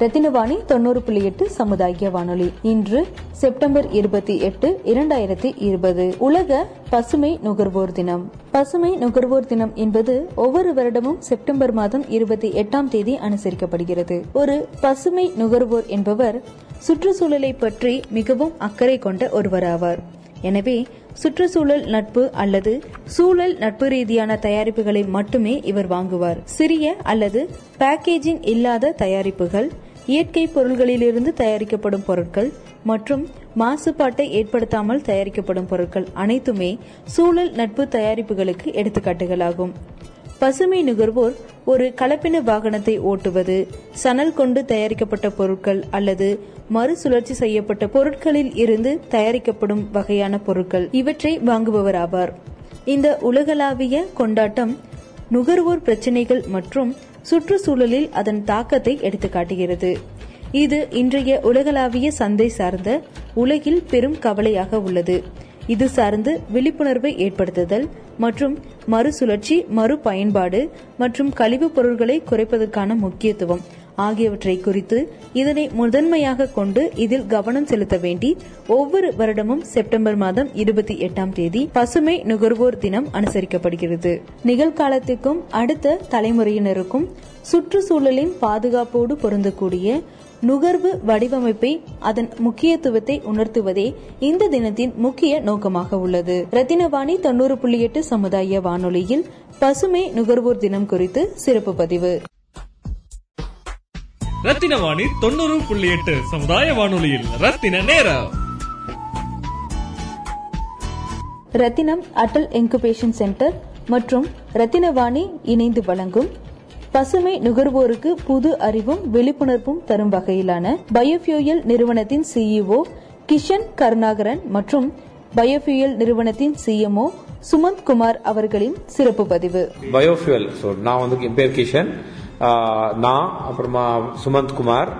ரத்தினவாணி தொண்ணூறு புள்ளி எட்டு சமுதாய வானொலி இன்று செப்டம்பர் இருபத்தி எட்டு இரண்டாயிரத்தி இருபது. உலக பசுமை நுகர்வோர் தினம். பசுமை நுகர்வோர் தினம் என்பது ஒவ்வொரு வருடமும் செப்டம்பர் மாதம் இருபத்தி எட்டாம் தேதி அனுசரிக்கப்படுகிறது. ஒரு பசுமை நுகர்வோர் என்பவர் சுற்றுச்சூழலை பற்றி மிகவும் அக்கறை கொண்ட ஒருவராவார். எனவே சுற்றுச்சூழல் நட்பு அல்லது சூழல் நட்பு ரீதியான தயாரிப்புகளை மட்டுமே இவர் வாங்குவார். சிறிய அல்லது பேக்கேஜிங் இல்லாத தயாரிப்புகள் இயற்கை பொருள்களிலிருந்து தயாரிக்கப்படும் பொருட்கள் மற்றும் மாசுபாட்டை ஏற்படுத்தாமல் தயாரிக்கப்படும் பொருட்கள் அனைத்துமே சூழல் நட்பு தயாரிப்புகளுக்கு எடுத்துக்காட்டுகளாகும். பசுமை நுகர்வோர் ஒரு கலப்பின வாகனத்தை ஓட்டுவது சணல் கொண்டு தயாரிக்கப்பட்ட பொருட்கள் அல்லது மறுசுழற்சி செய்யப்பட்ட பொருட்களில் இருந்து தயாரிக்கப்படும் வகையான பொருட்கள் இவற்றை வாங்குபவர் ஆவார். இந்த உலகளாவிய கொண்டாட்டம் நுகர்வோர் பிரச்சினைகள் மற்றும் சுற்றுச்சூழலில் அதன் தாக்கத்தை எடுத்துக்காட்டுகிறது இது இன்றைய உலகளாவிய சந்தை சார்ந்த உலகில் பெரும் கவலையாக உள்ளது. இது சார்ந்து விழிப்புணர்வை ஏற்படுத்துதல் மற்றும் மறுசுழற்சி மறுபயன்பாடு மற்றும் கழிவுப் பொருட்களை குறைப்பதற்கான முக்கியத்துவம். ஆகியவற்றை குறித்து இதனை முதன்மையாக கொண்டு இதில் கவனம் செலுத்த வேண்டி ஒவ்வொரு வருடமும் செப்டம்பர் மாதம் இருபத்தி எட்டாம் தேதி பசுமை நுகர்வோர் தினம் அனுசரிக்கப்படுகிறது. நிகழ்காலத்திற்கும் அடுத்த தலைமுறையினருக்கும் சுற்றுச்சூழலின் பாதுகாப்போடு பொருந்தக்கூடிய நுகர்வு வடிவமைப்பை அதன் முக்கியத்துவத்தை உணர்த்துவதே இந்த தினத்தின் முக்கிய நோக்கமாக உள்ளது. ரத்தினவாணி தொண்ணூறு புள்ளி எட்டு சமுதாய வானொலியில் பசுமை நுகர்வோர் தினம் குறித்து சிறப்பு பதிவு. ரத்தினவாணி தொண்ணூறு புள்ளி எட்டு சமுதாய வானொலியில். ரத்தின நேரம். ரத்தினம் அட்டல் இன்குபேஷன் சென்டர் மற்றும் ரத்தினவாணி இணைந்து வழங்கும் பசுமை நுகர்வோருக்கு புது அறிவும் விழிப்புணர்வும் தரும் வகையிலான பயோஃபியூயல் நிறுவனத்தின் சிஇஓ கிஷன் கருணாகரன் மற்றும் பயோஃபியூயல் நிறுவனத்தின் சிஎம்ஓ சுமந்த் குமார் அவர்களின் சிறப்பு பதிவு. பயோஃபியூல் ஸோ நான் வந்து என் பேர் கிஷன். நான் அப்புறமா சுமந்த் குமார்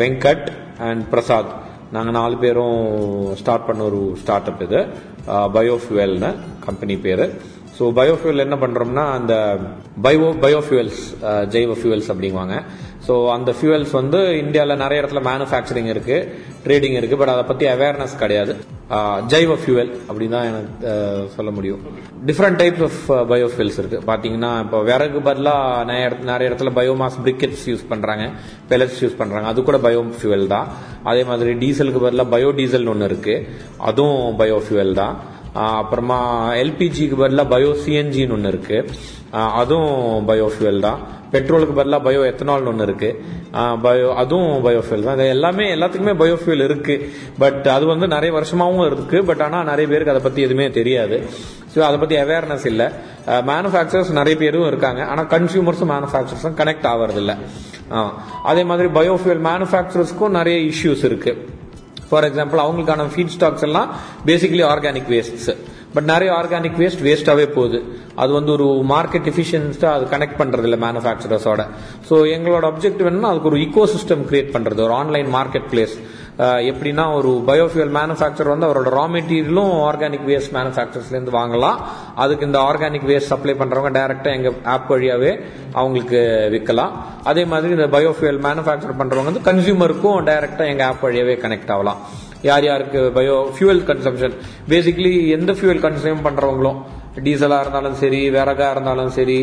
வெங்கட் அண்ட் பிரசாத். நாங்கள் நாலு பேரும் ஸ்டார்ட் பண்ண ஒரு ஸ்டார்ட் அப் இது பயோஃபியூவல்னு கம்பெனி பேர். ஸோ பயோஃபியூல் என்ன பண்ணுறோம்னா அந்த பயோ பயோஃபியூவல்ஸ் ஜெய்வ ஃபியூவல்ஸ் அப்படிங்குவாங்க. ஸோ அந்த ஃபியூவல்ஸ் வந்து இந்தியாவில் நிறைய இடத்துல மேனுஃபேக்சரிங் இருக்கு ட்ரேடிங் இருக்கு பட் அதை பற்றி அவேர்னஸ் கிடையாது. ஜைவ ஃபியூவல் அப்படின்னு தான் எனக்கு சொல்ல முடியும். டிஃப்ரெண்ட் டைப்ஸ் ஆஃப் பயோஃபியூல்ஸ் இருக்கு. பார்த்தீங்கன்னா இப்போ விறகு பதிலாக நிறைய இடத்துல நிறைய இடத்துல பயோமாஸ் பிரிக்கெட்ஸ் யூஸ் பண்ணுறாங்க பெலட்ஸ் யூஸ் பண்ணுறாங்க அது கூட பயோ ஃபியூவல் தான். அதே மாதிரி டீசலுக்கு பதிலாக பயோ டீசல்னு ஒன்று இருக்கு. அதுவும் பயோ ஃபியூவல் தான் அப்புறமா எல்பிஜிக்கு பதிலாக பயோ சிஎன்ஜின்னு ஒன்று இருக்கு. அதுவும் பயோஃபியூவல் தான். பெட்ரோலுக்கு பதிலாக பயோ எத்தனால்னு ஒன்று இருக்கு பயோ அதுவும் பயோஃபியூல் தான். இது எல்லாமே எல்லாத்துக்குமே பயோஃபியூல் இருக்கு. பட் அது வந்து நிறைய வருஷமாகவும் இருக்கு. பட் ஆனால் நிறைய பேருக்கு அதை பற்றி எதுவுமே தெரியாது. ஸோ அதை பற்றி அவேர்னஸ் இல்லை. மேனுஃபேக்சரர்ஸ் நிறைய பேரும் இருக்காங்க. ஆனால் கன்சியூமர்ஸும் மேனுஃபேக்சரர்ஸும் கனெக்ட் ஆகிறதில்ல அதே மாதிரி பயோஃபியூல் மேனுஃபேக்சரர்ஸ்க்கும் நிறைய இஷ்யூஸ் இருக்கு. ஃபார் எக்ஸாம்பிள் அவங்களுக்கான ஃபீட் ஸ்டாக்ஸ் எல்லாம் பேசிக்கலி ஆர்கானிக் வேஸ்ட்ஸ் பட் நிறைய ஆர்கானிக் வேஸ்ட் வேஸ்ட்டாகவே போகுது. அது வந்து ஒரு மார்க்கெட் எஃபிஷியன்ஸ்டாக அது கனெக்ட் பண்ணுறது இல்லை மேனுஃபேக்சரர்ஸோட ஸோ எங்களோட அப்ஜெக்ட் என்னன்னா அதுக்கு ஒரு இக்கோ சிஸ்டம் கிரியேட் பண்ணுறது ஒரு ஆன்லைன் மார்க்கெட் பிளேஸ் எப்படின்னா ஒரு பயோஃபியூல் மேனுஃபேக்சர் வந்து அவரோட ரா மெட்டீரியலும் ஆர்கானிக் வேஸ்ட் மேனுஃபேக்சர்ஸ்லேருந்து வாங்கலாம். அதுக்கு இந்த ஆர்கானிக் வேஸ்ட் சப்ளை பண்ணுறவங்க டைரெக்டாக எங்கள் ஆப் வழியாகவே அவங்களுக்கு விற்கலாம். அதே மாதிரி இந்த பயோஃபியூல் மேனுஃபேக்சர் பண்ணுறவங்க வந்து கன்சியூமருக்கும் டைரெக்டாக எங்கள் ஆப் வழியாகவே கனெக்ட் ஆகலாம். யார் யாருக்கு பயோ ஃபியூவல் கன்சம்ஷன் பேசிக்கலி எந்த ஃபியூவல் கன்சியூம் பண்ணுறவங்களும் டீசலாக இருந்தாலும் சரி விறகா இருந்தாலும் சரி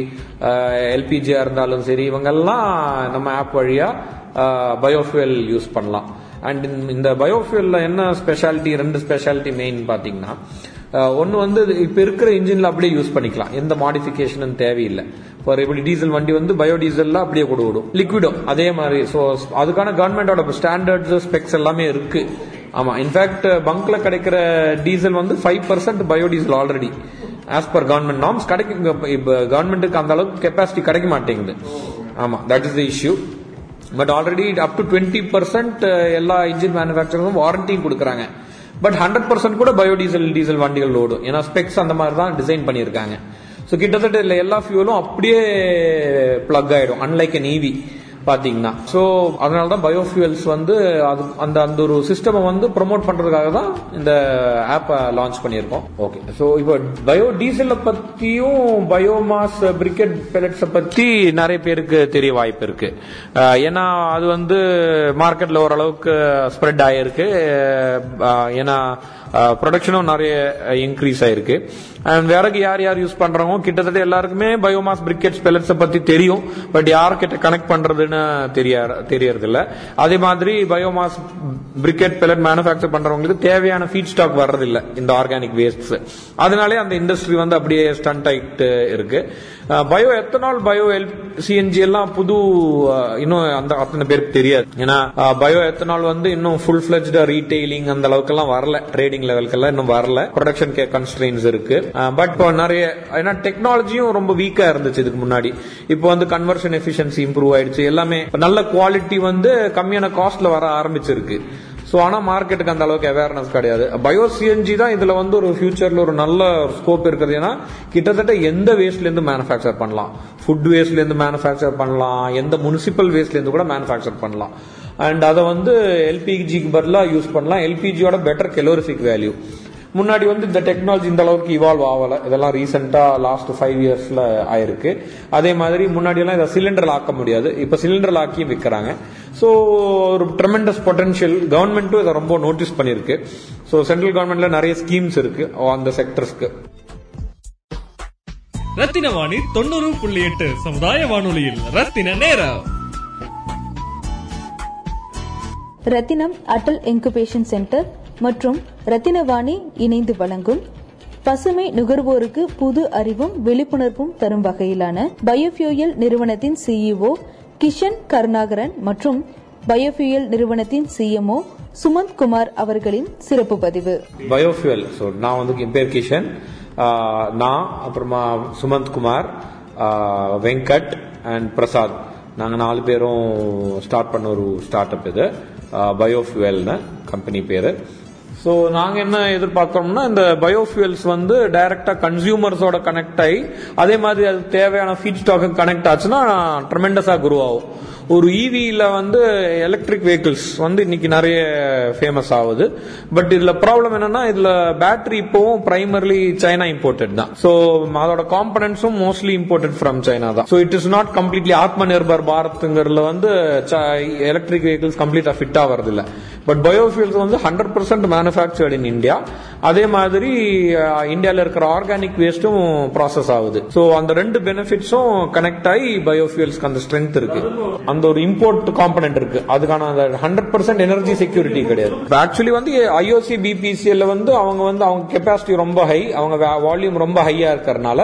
எல்பிஜியாக இருந்தாலும் சரி இவங்கெல்லாம் நம்ம ஆப் வழியாக பயோஃபியூவல் யூஸ் பண்ணலாம். அண்ட் இந்த பயோஃபியூல்ல என்ன ஸ்பெஷாலிட்டி ரெண்டு ஸ்பெஷாலிட்டி மெயின் பாத்தீங்கன்னா ஒன்று வந்து இப்போ இருக்கிற இன்ஜின்ல அப்படியே யூஸ் பண்ணிக்கலாம். எந்த மாடிஃபிகேஷனும் தேவையில்லை. ஃபார் இப்படி டீசல் வண்டி வந்து பயோடீசல்ல அப்படியே கொடு விடும் லிக்விடும் அதே மாதிரி. ஸோ அதுக்கான கவர்மெண்டோட ஸ்டாண்டர்ட்ஸ் ஸ்பெக்ஸ் எல்லாமே இருக்குது ஆமா இன்ஃபேக்ட் பங்க்ல கிடைக்கிற டீசல் வந்து five percent biodiesel already as per government norms கிடைக்கும் இப்போ கவர்மெண்ட்டுக்கு அந்த அளவுக்கு கெப்பாசிட்டி கிடைக்க மாட்டேங்குது. ஆமா that is the issue but already up to twenty percent எல்லா இன்ஜின் மேனுஃபேக்சரும் வாரண்டியும் கொடுக்குறாங்க. பட் ஹண்ட்ரட் பர்சன்ட் கூட பயோடீசல் டீசல் வண்டிகள் ஓடும் ஏன்னா ஸ்பெக்ஸ் அந்த மாதிரி தான் டிசைன் பண்ணியிருக்காங்க. ஸோ கிட்டத்தட்ட இல்லை எல்லா ஃபியூலும் அப்படியே பிளக் ஆகிடும் அன்லைக் அன் ஈவி பாத்தீங்கன்னா. ஸோ அதனால தான் பயோஃபியூல்ஸ் வந்து அது அந்த அந்த ஒரு சிஸ்டமை வந்து ப்ரொமோட் பண்றதுக்காக தான் இந்த ஆப்பை லான்ச் பண்ணியிருக்கோம். ஓகே ஸோ இப்போ பயோ டீசலை பத்தியும் பயோமாஸ் பிரிக்கெட் பெலட்ஸை பத்தி நிறைய பேருக்கு தெரிய வாய்ப்பு இருக்கு. ஏன்னா அது வந்து மார்க்கெட்ல ஓரளவுக்கு ஸ்ப்ரெட் ஆயிருக்கு. ஏன்னா ப்ரொடக்ஷனும் நிறைய இன்க்ரீஸ் ஆயிருக்கு. அண்ட் விறகு யார் யார் யூஸ் பண்றவங்க கிட்டத்தட்ட எல்லாருக்குமே பயோமாஸ் பிரிக்கெட்ஸ் பெலட்ஸை பத்தி தெரியும். பட் யார்கிட்ட கனெக்ட் பண்றதுன்னு தெரிய தெரியறதில்ல. அதே மாதிரி பயோமாஸ் பிரிக்கெட் பெலட் மேனுஃபேக்சர் பண்றவங்களுக்கு தேவையான ஃபீட் ஸ்டாக் வர்றதில்ல இந்த ஆர்கானிக் வேஸ்ட்ஸ் அதனாலே அந்த இண்டஸ்ட்ரி வந்து அப்படியே ஸ்டண்ட் ஆகிட்டு இருக்கு. Bio ethanol bio L CNG எல்லாம் புது இன்னும் அந்த அத்தனை பேருக்கு தெரியாது. ஏன்னா பயோ எத்தனால் வந்து இன்னும் ஃபுல் ஃபிளஜ்டா ரீட்டைலிங் அந்த அளவுக்கு எல்லாம் வரல ட்ரேடிங் லெவலுக்கு இன்னும் வரல. ப்ரொடக்ஷன் கன்ஸ்ட்ரெயின்ஸ் இருக்கு. பட் இப்போ நிறைய ஏன்னா டெக்னாலஜியும் ரொம்ப வீக்கா இருந்துச்சு இதுக்கு முன்னாடி. இப்போ வந்து கன்வர்ஷன் எஃபிஷியன்சி இம்ப்ரூவ் ஆயிடுச்சு. எல்லாமே நல்ல குவாலிட்டி வந்து கம்மியான காஸ்ட்ல வர ஆரம்பிச்சிருக்கு. ஸோ ஆனால் மார்க்கெட்டுக்கு அந்த அளவுக்கு அவேர்னஸ் கிடையாது. பயோ சிஎன்ஜி தான் இதுல வந்து ஒரு ஃபியூச்சரில் ஒரு நல்ல ஸ்கோப் இருக்குது. ஏன்னா கிட்டத்தட்ட எந்த வேஸ்ட்ல இருந்து மேனுஃபேக்சர் பண்ணலாம்? ஃபுட் வேஸ்ட்லேருந்து மேனுஃபேக்சர் பண்ணலாம். எந்த முனிசிபல் வேஸ்ட்லேருந்து கூட மேனுஃபேக்சர் பண்ணலாம். அண்ட் அதை வந்து எல்பிஜிக்கு பதிலாக யூஸ் பண்ணலாம். எல்பிஜியோட பெட்டர் கெலோரிஃபிக் வேல்யூ முன்னாடி வந்து இந்த டெக்னாலஜி இந்த அளவுக்கு இவால்வ் ஆகலை. இதெல்லாம் ரீசெண்டாக லாஸ்ட் ஃபைவ் இயர்ஸில் ஆயிருக்கு. அதே மாதிரி முன்னாடியெல்லாம் இதை சிலிண்டரில் ஆக்க முடியாது. இப்போ சிலிண்டரில் ஆக்கியும் விற்கிறாங்க ஸோ ஒரு ட்ரெமெண்டஸ் பொட்டன்ஷியல் கவர்மெண்ட்டும் இதை ரொம்ப நோட்டீஸ் பண்ணியிருக்கு. ஸோ சென்ட்ரல் கவர்மெண்ட்ல நிறைய ஸ்கீம்ஸ் இருக்கு. அந்த செக்டர்ஸ்க்கு ரத்தின வாணி தொண்ணூறு புள்ளி எட்டு சமுதாய வானொலியில் ரத்தின நேரம். ரத்தினம் அட்டல் இன்குபேஷன் சென்டர் மற்றும் ரத்தினவாணி இணைந்து வழங்கும் பசுமை நுகர்வோருக்கு புது அறிவும் விழிப்புணர்வும் தரும் வகையிலான பயோஃபியூயல் நிறுவனத்தின் சிஇஓ கிஷன் கருணாகரன் மற்றும் பயோஃபியூயல் நிறுவனத்தின் சிஎம்ஓ சுமந்த் குமார் அவர்களின் சிறப்பு பதிவு. பயோஃபியூயல் ஸோ நான் வந்து என் பேர் கிஷன். நான் அப்புறமா சுமந்த் குமார் வெங்கட் அண்ட் பிரசாத். நாங்கள் நாலு பேரும் ஸ்டார்ட் பண்ண ஒரு ஸ்டார்ட் அப் இது பயோஃபியூவல்னு கம்பெனி பேர். ஸோ நாங்கள் என்ன எதிர்பார்க்குறோம்னா இந்த பயோஃபியூல்ஸ் வந்து டைரக்டா கன்சியூமர்ஸோட கனெக்ட் ஆகி அதே மாதிரி அது தேவையான ஃபீட் ஸ்டாக்கு கனெக்ட் ஆச்சுன்னா ட்ரெமெண்டஸாக குரோ ஆகும். ஒரு ஈவியில் வந்து எலக்ட்ரிக் வெஹிக்கிள்ஸ் வந்து இன்னைக்கு நிறைய ஃபேமஸ் ஆகுது. பட் இதில் ப்ராப்ளம் என்னன்னா இதில் பேட்டரி இப்போவும் பிரைமர்லி சைனா இம்போர்ட்டட் தான். ஸோ அதோட காம்பனன்ஸும் மோஸ்ட்லி இம்போர்ட்டட் ஃப்ரம் சைனா தான். So it is not completely Atmanirbhar பாரத்ங்கிறதுல வந்து எலக்ட்ரிக் வெஹிக்கிள்ஸ் கம்ப்ளீட்டா ஃபிட் ஆகிறது இல்லை பட் பயோஃபியூல்ஸ் வந்து hundred percent manufactured in India அதே மாதிரி இந்தியாவில் இருக்கிற ஆர்கானிக் வேஸ்ட்டும் ப்ராசஸ் ஆகுது. ஸோ அந்த ரெண்டு பெனிஃபிட்ஸும் கனெக்ட் ஆகி பயோஃபியூல்ஸ்க்கு அந்த ஸ்ட்ரென்த் இருக்கு. அந்த ஒரு இம்போர்ட் காம்பனன்ட் இருக்கு. அதுக்கான அந்த ஹண்ட்ரட் பர்சன்ட் எனர்ஜி செக்யூரிட்டி கிடையாது. ஆக்சுவலி வந்து ஐஓசி பிபிசிஎல்ல வந்து அவங்க வந்து அவங்க கெப்பாசிட்டி ரொம்ப ஹை அவங்க வால்யூம் ரொம்ப ஹையா இருக்கிறதுனால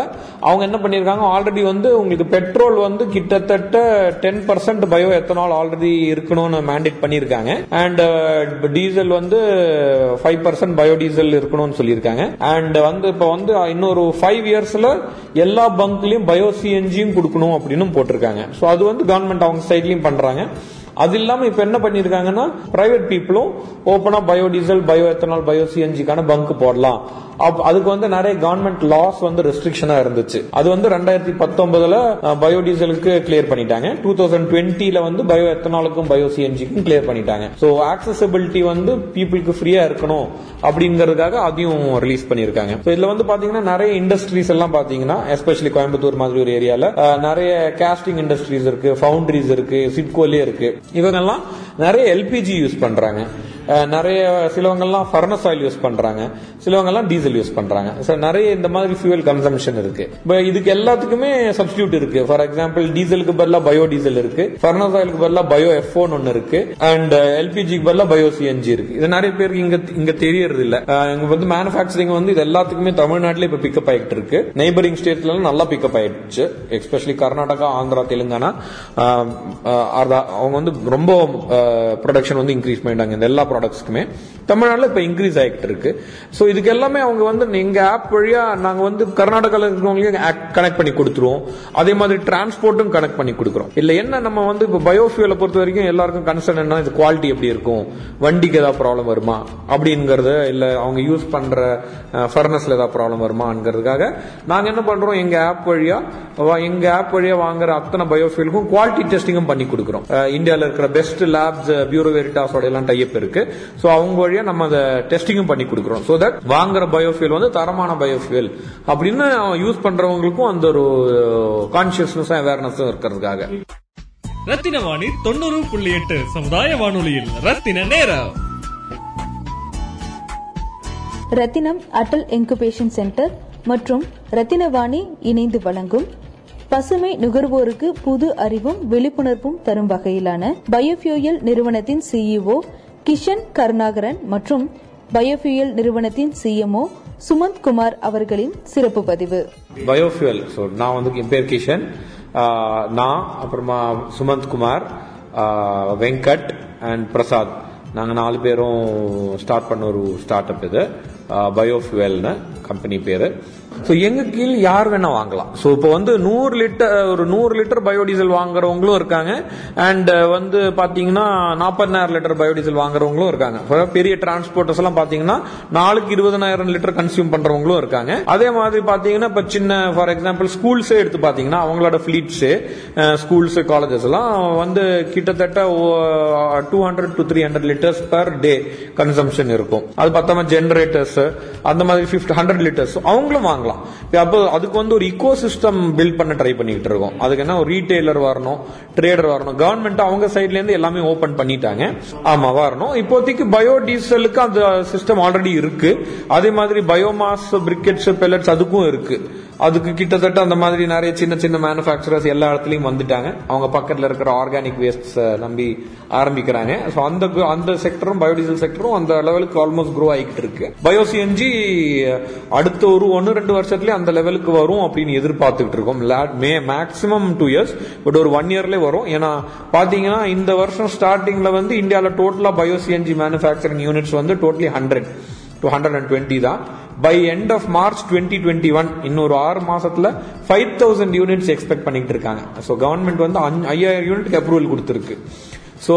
அவங்க என்ன பண்ணிருக்காங்க ஆல்ரெடி வந்து உங்களுக்கு பெட்ரோல் வந்து கிட்டத்தட்ட ten percent bio ethanol already இருக்கணும்னு மேண்டேட் பண்ணியிருக்காங்க. அண்ட் டீசல் uh, வந்து ஃபைவ் பர்சன்ட் பயோ டீசல் இருக்கணும்னு சொல்லியிருக்காங்க. அண்ட் வந்து இப்போ வந்து இன்னொரு ஃபைவ் இயர்ஸ்ல எல்லா பங்க்லயும் பயோ சிஎன்ஜியும் கொடுக்கணும் அப்படின்னு போட்டிருக்காங்க. ஸோ அது வந்து கவர்மெண்ட் அவங்க சைட் சைட்லயும் பண்றாங்க. அது இல்லாம இப்ப என்ன பண்ணிருக்காங்கன்னா பிரைவேட் பீப்புளும் ஓபனா பயோடீசல் பயோ எத்தனால் பயோ சிஎன்ஜிக்கான பங்க் போடலாம். அதுக்கு வந்து நிறைய கவர்மெண்ட் லாஸ் வந்து ரெஸ்ட்ரிக்ஷனா இருந்துச்சு. அது வந்து ரெண்டாயிரத்தி பத்தொன்பதுல பயோடீசலுக்கு கிளியர் பண்ணிட்டாங்க. டூ தௌசண்ட் டுவெண்ட்டில வந்து பயோ எத்தனாலுக்கும் பயோ சிஎன்ஜிக்கும் கிளியர் பண்ணிட்டாங்க. ஸோ ஆக்சசபிலிட்டி வந்து பீப்புளுக்கு ஃப்ரீயா இருக்கணும் அப்படிங்கறதுக்காக அதையும் ரிலீஸ் பண்ணியிருக்காங்க. ஸோ இதுல வந்து பாத்தீங்கன்னா நிறைய இண்டஸ்ட்ரீஸ் எல்லாம் பாத்தீங்கன்னா எஸ்பெஷலி கோயம்புத்தூர் மாதிரி ஒரு ஏரியால நிறைய கேஸ்டிங் இண்டஸ்ட்ரீஸ் இருக்கு ஃபவுண்டரிஸ் இருக்கு சிப்கோலே இருக்கு. இவங்கெல்லாம் நிறைய எல்பிஜி யூஸ் பண்றாங்க. நிறைய சிலவங்கெல்லாம் ஃபர்னஸ் ஆயில் யூஸ் பண்றாங்க. சிலவங்கெல்லாம் டீசல் யூஸ் பண்றாங்க. ஸோ நிறைய இந்த மாதிரி ஃபியூவல் கன்சம்ஷன் இருக்கு. இப்போ இதுக்கு எல்லாத்துக்குமே சப்ஸ்டியூட் இருக்கு. ஃபார் எக்ஸாம்பிள் டீசலுக்கு பதிலாக பயோ டீசல் இருக்கு ஃபர்னஸ் ஆயிலுக்கு பதிலாக பயோ எஃப் ஒன்று இருக்கு. அண்ட் எல்பிஜிக்கு பதிலாக பயோ சிஎன்ஜி இருக்கு. இது நிறைய பேருக்கு இங்க இங்க தெரியறது இல்ல இங்க வந்து மேனுஃபேக்சரிங் வந்து இது எல்லாத்துக்குமே தமிழ்நாட்டிலே இப்ப பிக்கப் ஆகிட்டு இருக்கு. நெய்பரிங் ஸ்டேட்ல நல்லா பிக்கப் ஆயிடுச்சு. எஸ்பெஷலி கர்நாடகா ஆந்திரா தெலுங்கானா. அதான் அவங்க வந்து ரொம்ப ப்ரொடக்ஷன் வந்து இன்க்ரீஸ் பண்ணிட்டாங்க. இந்த எல்லா ப்ராடக்ட்ஸ்க்குமே தமிழ்நாட்டில் இப்போ இன்க்ரீஸ் ஆகிட்டு இருக்கு. ஸோ இதுக்கு எல்லாமே அவங்க வந்து எங்கள் ஆப் வழியா நாங்க வந்து கர்நாடகாவில் இருக்கிறவங்களையும் கனெக்ட் பண்ணி கொடுத்துருவோம். அதே மாதிரி டிரான்ஸ்போர்ட்டும் கனெக்ட் பண்ணி கொடுக்குறோம். இல்ல என்ன நம்ம வந்து இப்போ பயோஃபியூலை பொறுத்த வரைக்கும் எல்லாருக்கும் கன்சர்ன் என்ன இது குவாலிட்டி எப்படி இருக்கும்? வண்டிக்கு ஏதாவது ப்ராப்ளம் வருமா? அப்படிங்கிறது இல்ல அவங்க யூஸ் பண்ற ஃபர்னஸ்ல ஏதாவது ப்ராப்ளம் வருமாங்கிறதுக்காக நாங்க என்ன பண்றோம்? எங்க ஆப் வழியா எங்கள் எங்க ஆப் வழியா வாங்குற அத்தனை பயோஃபியூலுக்கும் குவாலிட்டி டெஸ்டிங்கும் பண்ணி கொடுக்குறோம். இந்தியாவில் இருக்கிற பெஸ்ட் லேப்ஸ் பியூரோ வெரிட்டாஸோட எல்லாம் டைப் இருக்கு. ஸோ அவங்க வழியா நம்ம அதை டெஸ்டிங்கும் பண்ணி கொடுக்குறோம். ஸோ தட் வாங்குற பயோஃபியூல் வந்து தரமான பயோஃபியூல் அப்படின்னு யூஸ் பண்றவங்களுக்கும் அந்த ஒரு கான்சியஸ்னஸும் அவேர்னஸும் இருக்கிறதுக்காக. ரத்தின வாணி தொண்ணூறு புள்ளி எட்டு சமுதாய வானொலியில். ரத்தின நேரம். ரத்தினம் அட்டல் இன்குபேஷன் சென்டர் மற்றும் ரத்தினவாணி இணைந்து வழங்கும் பசுமை நுகர்வோருக்கு புது அறிவும் விழிப்புணர்வும் தரும் வகையிலான பயோஃபியூயல் நிறுவனத்தின் சிஇஓ கிஷன் கருணாகரன் மற்றும் பயோஃபியூயல் நிறுவனத்தின் சிஎம்ஓ சுமந்த் குமார் அவர்களின் சிறப்பு பதிவு. பயோஃபியூயல் ஸோ நான் வந்து என் பேர் கிஷன். நான் அப்புறமா சுமந்த் குமார் வெங்கட் அண்ட் பிரசாத். நாங்கள் நாலு பேரும் ஸ்டார்ட் பண்ண ஒரு ஸ்டார்ட் அப் இது பயோஃபியூயல்னு கம்பெனி பேர். ஸோ எங்க கீழ் யார் வேணா வாங்கலாம். ஸோ இப்போ வந்து நூறு லிட்டர் ஒரு நூறு லிட்டர் பயோடீசல் வாங்குறவங்களும் இருக்காங்க. அண்ட் வந்து பாத்தீங்கன்னா நாற்பதாயிரம் லிட்டர் பயோடீசல் வாங்குறவங்களும் இருக்காங்க. பெரிய டிரான்ஸ்போர்ட்டர்ஸ் எல்லாம் பாத்தீங்கன்னா நாளுக்கு இருபதனாயிரம் லிட்டர் கன்சியூம் பண்றவங்களும் இருக்காங்க. அதே மாதிரி பாத்தீங்கன்னா இப்ப சின்ன ஃபார் எக்ஸாம்பிள் ஸ்கூல்ஸே எடுத்து பாத்தீங்கன்னா அவங்களோட ஃபிளீட்ஸு ஸ்கூல்ஸ் காலேஜஸ் எல்லாம் வந்து கிட்டத்தட்ட two hundred to three hundred litres per day consumption இருக்கும். அது பத்தாம ஜென்ரேட்டர்ஸ் அந்த மாதிரி ஃபிஃப்டி ஹண்ட்ரட் லிட்டர்ஸ் அவங்களும் வாங்கலாம். இப்ப அப்போ அதுக்கு வந்து ஒரு இக்கோ சிஸ்டம் பில்ட் பண்ண ட்ரை பண்ணிட்டு இருக்கோம். அதுக்கு என்ன ஒரு ரீட்டைலர் வரணும் ட்ரேடர் வரணும். கவர்மெண்ட் அவங்க சைட்லேருந்து எல்லாமே ஓபன் பண்ணிட்டாங்க. ஆமா வரணும். இப்போதைக்கு பயோ டீசலுக்கு அந்த சிஸ்டம் ஆல்ரெடி இருக்கு. அதே மாதிரி பயோமாஸ் பிரிக்கெட்ஸ் பெல்லட்ஸ் அதுக்கும் இருக்கு. அதுக்கு கிட்டத்தட்ட அந்த மாதிரி நிறைய சின்ன சின்ன மேனுஃபேக்சரர்ஸ் எல்லா இடத்துலையும் வந்துட்டாங்க. அவங்க பக்கத்தில் இருக்கிற ஆர்கானிக் வேஸ்ட்ஸை நம்பி ஆரம்பிக்கிறாங்க. ஸோ அந்த அந்த செக்டரும் பயோடீசல் செக்டரும் அந்த லெவலுக்கு ஆல்மோஸ்ட் க்ரோ ஆகிட்டு இருக்கு. பயோசிஎன்ஜி அடுத்த ஒரு ஒன்று ரெண்டு வருஷத்துலயே அந்த லெவலுக்கு வரும் அப்படின்னு எதிர்பார்த்துட்டு இருக்கோம். May maximum two years but ஒரு ஒன் இயர்லேயே வரும். ஏன்னா பாத்தீங்கன்னா இந்த வருஷம் ஸ்டார்டிங்ல வந்து இந்தியாவில் டோட்டலாக பயோசிஎன்ஜி மேனுஃபேக்சரிங் யூனிட்ஸ் வந்து totally hundred to hundred and twenty தான். By end of March twenty twenty one இன்னொரு ஆறு மாசத்துல ஃபைவ் தௌசண்ட் யூனிட்ஸ் எக்ஸ்பெக்ட் பண்ணிட்டு இருக்காங்க. ஸோ கவர்மெண்ட் வந்து அஞ்சு- ஐயாயிரம் யூனிட்க்கு அப்ரூவல் கொடுத்துருக்கு. ஸோ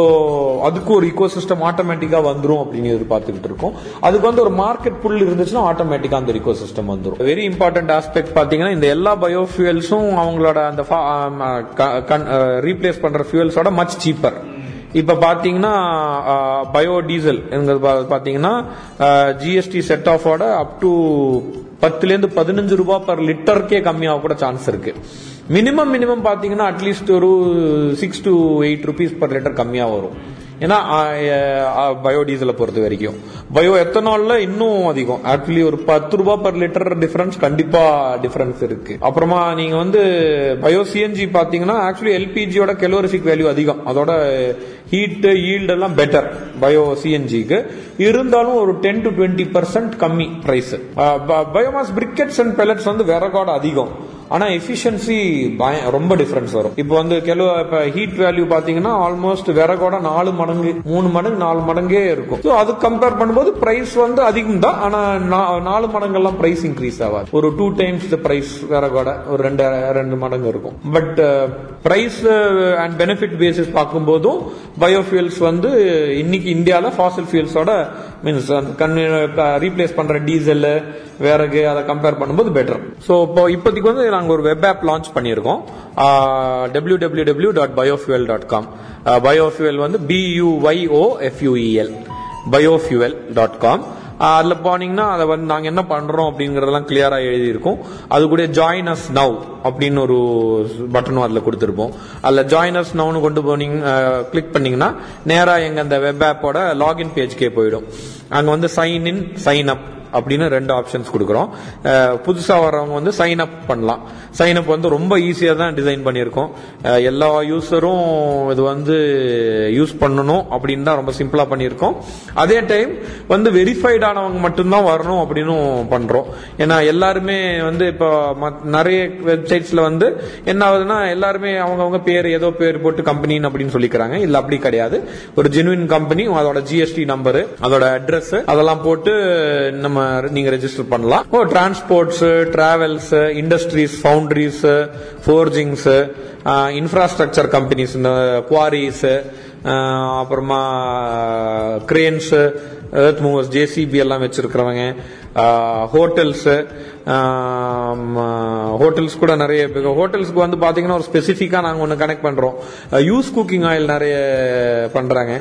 அதுக்கு ஒரு இக்கோ சிஸ்டம் ஆட்டோமேட்டிக்காக வந்துடும் அப்படின்னு எதிர்பார்த்துக்கிட்டு இருக்கோம். அதுக்கு வந்து ஒரு மார்க்கெட் புல் இருந்துச்சுன்னா ஆட்டோமேட்டிக்காக அந்த இக்கோ சிஸ்டம் வந்துடும் வெரி இம்பார்ட்டன்ட் ஆஸ்பெக்ட் பார்த்தீங்கன்னா இந்த எல்லா பயோஃபியூயல்ஸும் அவங்களோட அந்த ரீப்ளேஸ் பண்ணுற ஃபியூயல்ஸோட மச் சீப்பர் இப்ப பாத்தீங்கன்னா பயோ டீசல் பாத்தீங்கன்னா ஜிஎஸ்டி செட் ஆஃபோட அப் டு பத்துல இருந்து பதினஞ்சு ரூபாய் பர் லிட்டருக்கே கம்மியாக கூட சான்ஸ் இருக்கு. மினிமம் மினிமம் பாத்தீங்கன்னா அட்லீஸ்ட் ஒரு six to eight rupees per litre கம்மியா வரும். ஏன்னா பயோடீசலை பொறுத்த வரைக்கும். பயோ எத்தனால்ல இன்னும் அதிகம். ஆக்சுவலி ஒரு பத்து ரூபாய் பர் லிட்டர் டிஃபரன்ஸ் கண்டிப்பா டிஃபரன்ஸ் இருக்கு. அப்புறமா நீங்க வந்து பயோ சிஎன்ஜி பாத்தீங்கன்னா ஆக்சுவலி எல்பிஜியோட கெலோரிஃபிக் வேல்யூ அதிகம். அதோட ஹீட்டு ஈல்டு எல்லாம் பெட்டர் பயோ சிஎன்ஜிக்கு இருந்தாலும் ஒரு டென் டு டுவெண்ட்டி பர்சன்ட் கம்மி price biomass briquettes and pellets வந்து விறகோட அதிகம். ஆனா எஃபிஷியன்சி ரொம்ப டிஃபரன்ஸ் வரும். இப்போ வந்து கிலோ இப்ப ஹீட் வேல்யூ பாத்தீங்கன்னா ஆல்மோஸ்ட் விறகோட நாலு மடங்கு மூணு மடங்கு நாலு மடங்கே இருக்கும். ஸோ அது கம்பேர் பண்ணும்போது பிரைஸ் வந்து அதிகம் தான். ஆனா நாலு மடங்கெல்லாம் பிரைஸ் இன்க்ரீஸ் ஆகாது. ஒரு டூ டைம்ஸ் த ப்ரைஸ் விறகோட ஒரு ரெண்டு ரெண்டு மடங்கு இருக்கும். But price and benefit basis பார்க்கும்போதும் பயோஃபியூல்ஸ் வந்து இன்னைக்கு இந்தியாவில் ஃபாசில் ஃபியூல்ஸோட மீன்ஸ் ரீப்ளேஸ் பண்ற டீசல் விறகு அதை கம்பேர் பண்ணும்போது பெட்டர் ஸோ இப்போ இப்போதைக்கு வந்து நாங்கள் ஒரு வெப் ஆப் லான்ச் பண்ணியிருக்கோம். W W W dot biofuel dot com biofuel வந்து B I O F U E L biofuel dot com அதில் போனீங்கன்னா அதை வந்து நாங்கள் என்ன பண்ணுறோம் அப்படிங்கிறதெல்லாம் கிளியராக எழுதியிருக்கோம். அது கூட ஜாயின் அஸ் நவ் அப்படின்னு ஒரு பட்டனும் அதில் கொடுத்துருப்போம். அதில் ஜாயின் அஸ் நவ்னு கொண்டு போனீங்க கிளிக் பண்ணிங்கன்னா நேராக எங்கள் அந்த வெப் ஆப்போட லாகின் பேஜ்க்கே போயிடும். அங்கே வந்து சைன் இன் சைன் அப் அப்படின்னு ரெண்டு ஆப்ஷன்ஸ் கொடுக்குறோம். புதுசாக புதுசா வர்றவங்க வந்து சைன் அப் பண்ணலாம். சைன் அப் வந்து ரொம்ப ஈஸியா தான் டிசைன் பண்ணியிருக்கோம். எல்லா யூஸரும் இது வந்து யூஸ் பண்ணணும் அப்படின்னு தான் ரொம்ப சிம்பிளா பண்ணியிருக்கோம். அதே டைம் வந்து வெரிஃபைட் ஆனவங்க மட்டும்தான் வரணும் அப்படின்னு பண்றோம். ஏன்னா எல்லாருமே வந்து இப்போ மத்- நிறைய வெப்சைட்ஸில் வந்து என்ன ஆகுதுன்னா எல்லாருமே அவங்கவங்க பேர் ஏதோ பேர் போட்டு கம்பெனின்னு அப்படின்னு சொல்லிக்கிறாங்க. இல்லை அப்படி கிடையாது. ஒரு ஜெனுவின் கம்பெனி அதோட ஜிஎஸ்டி நம்பரு அதோட அட்ரஸ் அதெல்லாம் போட்டு நம்ம நீங்க ரெஜிஸ்டர் பண்ணலாம். ஓ transports travels industries foundries forgings infrastructure companies இந்த குவாரிஸ் அப்புறமா கிரேன்ஸ் எர்த் மூவர்ஸ் ஜேசிபி எல்லாம் வச்சிருக்கிறவங்க. ஹோட்டல்ஸு ஹோட்டல்ஸ் கூட நிறைய ஹோட்டல்ஸ்க்கு வந்து பார்த்தீங்கன்னா ஒரு ஸ்பெசிஃபிக்காக நாங்கள் ஒன்று கனெக்ட் பண்ணுறோம் யூஸ் குக்கிங் ஆயில் நிறைய பண்ணுறாங்க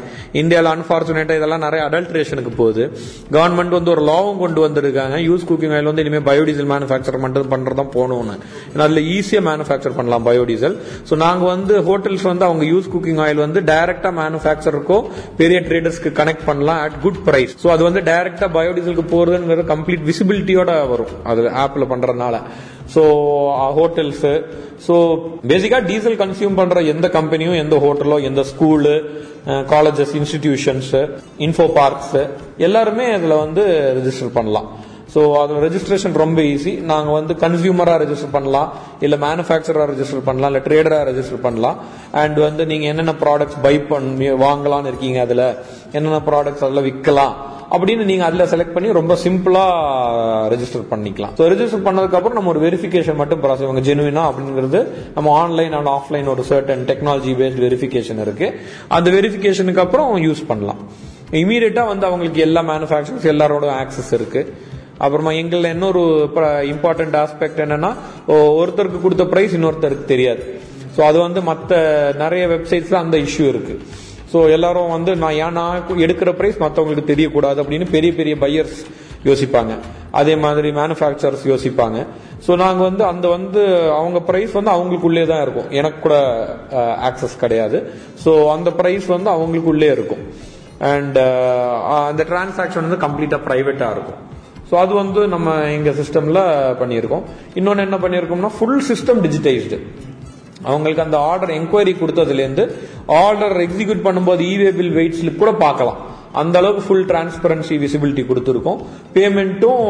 இந்தியாவில் அன்ஃபார்ச்சுனேட்டாக இதெல்லாம் நிறைய அடல்ட்ரேஷனுக்கு போகுது. கவர்மெண்ட் வந்து ஒரு லாவும் கொண்டு வந்திருக்காங்க. யூஸ் குக்கிங் ஆயில் வந்து இனிமேல் பயோடீசல் மேனுஃபேக்சர் மட்டும் பண்றதுதான் போகணும்னு. ஏன்னா அதில் ஈஸியாக மேனுஃபேக்சர் பண்ணலாம் பயோடீசல் ஸோ நாங்கள் வந்து ஹோட்டல்ஸ் வந்து அவங்க யூஸ் குக்கிங் ஆயில் வந்து டைரக்டா மேனுஃபேக்சருக்கோ பெரிய ட்ரேடர்ஸ்க்கு கனெக்ட் பண்ணலாம் அட் குட் ப்ரைஸ் ஸோ அது வந்து டைரக்டா பயோடீசலுக்கு போறதுங்கிறது கம்ப்ளீட் விசிபிலிட்டியோட வரும். அது ஆப்ல பண்றதுனால. So hotels so basically diesel consume பண்ற எந்த கம்பெனியும் எந்த ஹோட்டலோ எந்த school colleges institutions info parks எல்லாருமே அதில் வந்து ரெஜிஸ்டர் பண்ணலாம். ஸோ அதில் ரெஜிஸ்ட்ரேஷன் ரொம்ப ஈஸி நாங்கள் வந்து கன்சியூமராக ரெஜிஸ்டர் பண்ணலாம். இல்லை மேனுஃபேக்சராக ரெஜிஸ்டர் பண்ணலாம். இல்லை ட்ரேடராக ரெஜிஸ்டர் பண்ணலாம். அண்ட் வந்து நீங்கள் என்னென்ன ப்ராடக்ட்ஸ் பை பண்ணி வாங்கலாம்னு இருக்கீங்க அதில் என்னென்ன ப்ராடக்ட்ஸ் அதில் விற்கலாம் அப்படின்னு நீங்க அதுல செலக்ட் பண்ணி ரொம்ப சிம்பிளா ரெஜிஸ்டர் பண்ணிக்கலாம். ஸோ ரெஜிஸ்டர் பண்ணதுக்கு அப்புறம் நம்ம ஒரு வெரிஃபிகேஷன் மட்டும் ப்ராசஸ் இவங்க ஜெனுவினா அப்படிங்கிறது நம்ம ஆன்லைன் அண்ட் ஆஃப்லைன் ஒரு சர்டன் டெக்னாலஜி பேஸ்ட் வெரிஃபிகேஷன் இருக்கு. அந்த வெரிஃபிகேஷனுக்கு அப்புறம் யூஸ் பண்ணலாம். இமீடியட்டா வந்து அவங்களுக்கு எல்லா மேனுஃபேக்சர்ஸ் எல்லாரோட ஆக்சஸ் இருக்கு. அப்புறமா எங்கள இன்னொரு இம்பார்ட்டன்ட் ஆஸ்பெக்ட் என்னன்னா ஒருத்தருக்கு கொடுத்த பிரைஸ் இன்னொருத்தருக்கு தெரியாது. ஸோ அது வந்து மற்ற நிறைய வெப்சைட்ஸ்ல அந்த இஷ்யூ இருக்கு. ஸோ எல்லாரும் வந்து நான் ஏன் நான் எடுக்கிற ப்ரைஸ் மற்றவங்களுக்கு தெரியக்கூடாது அப்படின்னு பெரிய பெரிய பையர்ஸ் யோசிப்பாங்க. அதே மாதிரி மேனுஃபேக்சரர்ஸ் யோசிப்பாங்க. ஸோ நாங்கள் வந்து அந்த வந்து அவங்க ப்ரைஸ் வந்து அவங்களுக்குள்ளே தான் இருக்கும். எனக்கு கூட ஆக்சஸ் கிடையாது. ஸோ அந்த ப்ரைஸ் வந்து அவங்களுக்குள்ளே இருக்கும். அண்ட் அந்த டிரான்சாக்ஷன் வந்து கம்ப்ளீட்டாக ப்ரைவேட்டாக இருக்கும். ஸோ அது வந்து நம்ம எங்கள் சிஸ்டமில் பண்ணியிருக்கோம். இன்னொன்று என்ன பண்ணியிருக்கோம்னா ஃபுல் சிஸ்டம் டிஜிட்டைஸ்டு அவங்களுக்கு அந்த ஆர்டர் என்கொயரி கொடுத்ததுலேருந்து ஆர்டர் எக்ஸிக்யூட் பண்ணும்போது இவே பில் வெயிட் ஸ்லிப் கூட பார்க்கலாம். அந்த அளவுக்கு ஃபுல் டிரான்ஸ்பரன்சி விசிபிலிட்டி கொடுத்துருக்கோம். பேமெண்ட்டும்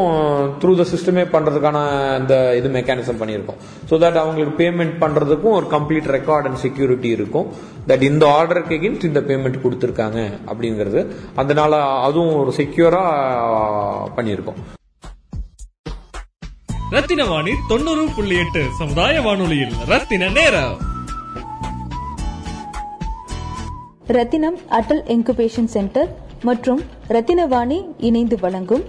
த்ரூ த சிஸ்டமே பண்றதுக்கான அந்த இது மெக்கானிசம் பண்ணியிருக்கோம். ஸோ தட் அவங்களுக்கு பேமெண்ட் பண்றதுக்கும் ஒரு கம்ப்ளீட் ரெக்கார்ட் அண்ட் செக்யூரிட்டி இருக்கும். தட் இந்த ஆர்டருக்கு எகின்ஸ்ட் இந்த பேமெண்ட் கொடுத்துருக்காங்க அப்படிங்கிறது. அதனால அதுவும் ஒரு செக்யூரா பண்ணியிருக்கோம். ரத்தின வாணி தொண்ணூறு புள்ளி எட்டு சமுதாய வானொலியில். ரத்தின நேரம். ரத்தினம் அட்டல் இன்குபேஷன் சென்டர் மற்றும் ரத்தினவாணி இணைந்து வழங்கும்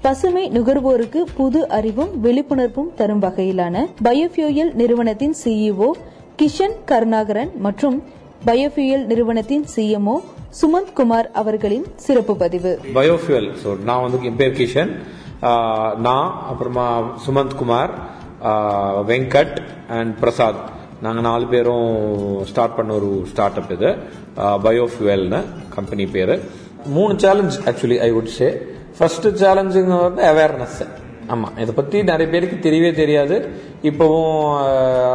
பசுமை நுகர்வோருக்கு புது அறிவும் விழிப்புணர்வும் தரும் வகையிலான பயோஃபியூயல் நிறுவனத்தின் சிஇஓ கிஷன் கருணாகரன் மற்றும் பயோஃபியூயல் நிறுவனத்தின் சிஎம்ஓ சுமந்த் குமார் அவர்களின் சிறப்பு பதிவு. பயோஃபியூல் ஸோ நான் வந்து என் பேர் கிஷன். நான் அப்புறமா சுமந்த் குமார் வெங்கட் அண்ட் பிரசாத். நாங்கள் நாலு பேரும் ஸ்டார்ட் பண்ண ஒரு ஸ்டார்ட் அப் இது பயோஃபியூவல்னு கம்பெனி பேர். மூணு challenge actually I would say first சேலஞ்சுங்க வந்து அவேர்னஸ் ஆமாம் இதை பற்றி நிறைய பேருக்கு தெரியவே தெரியாது. இப்போவும்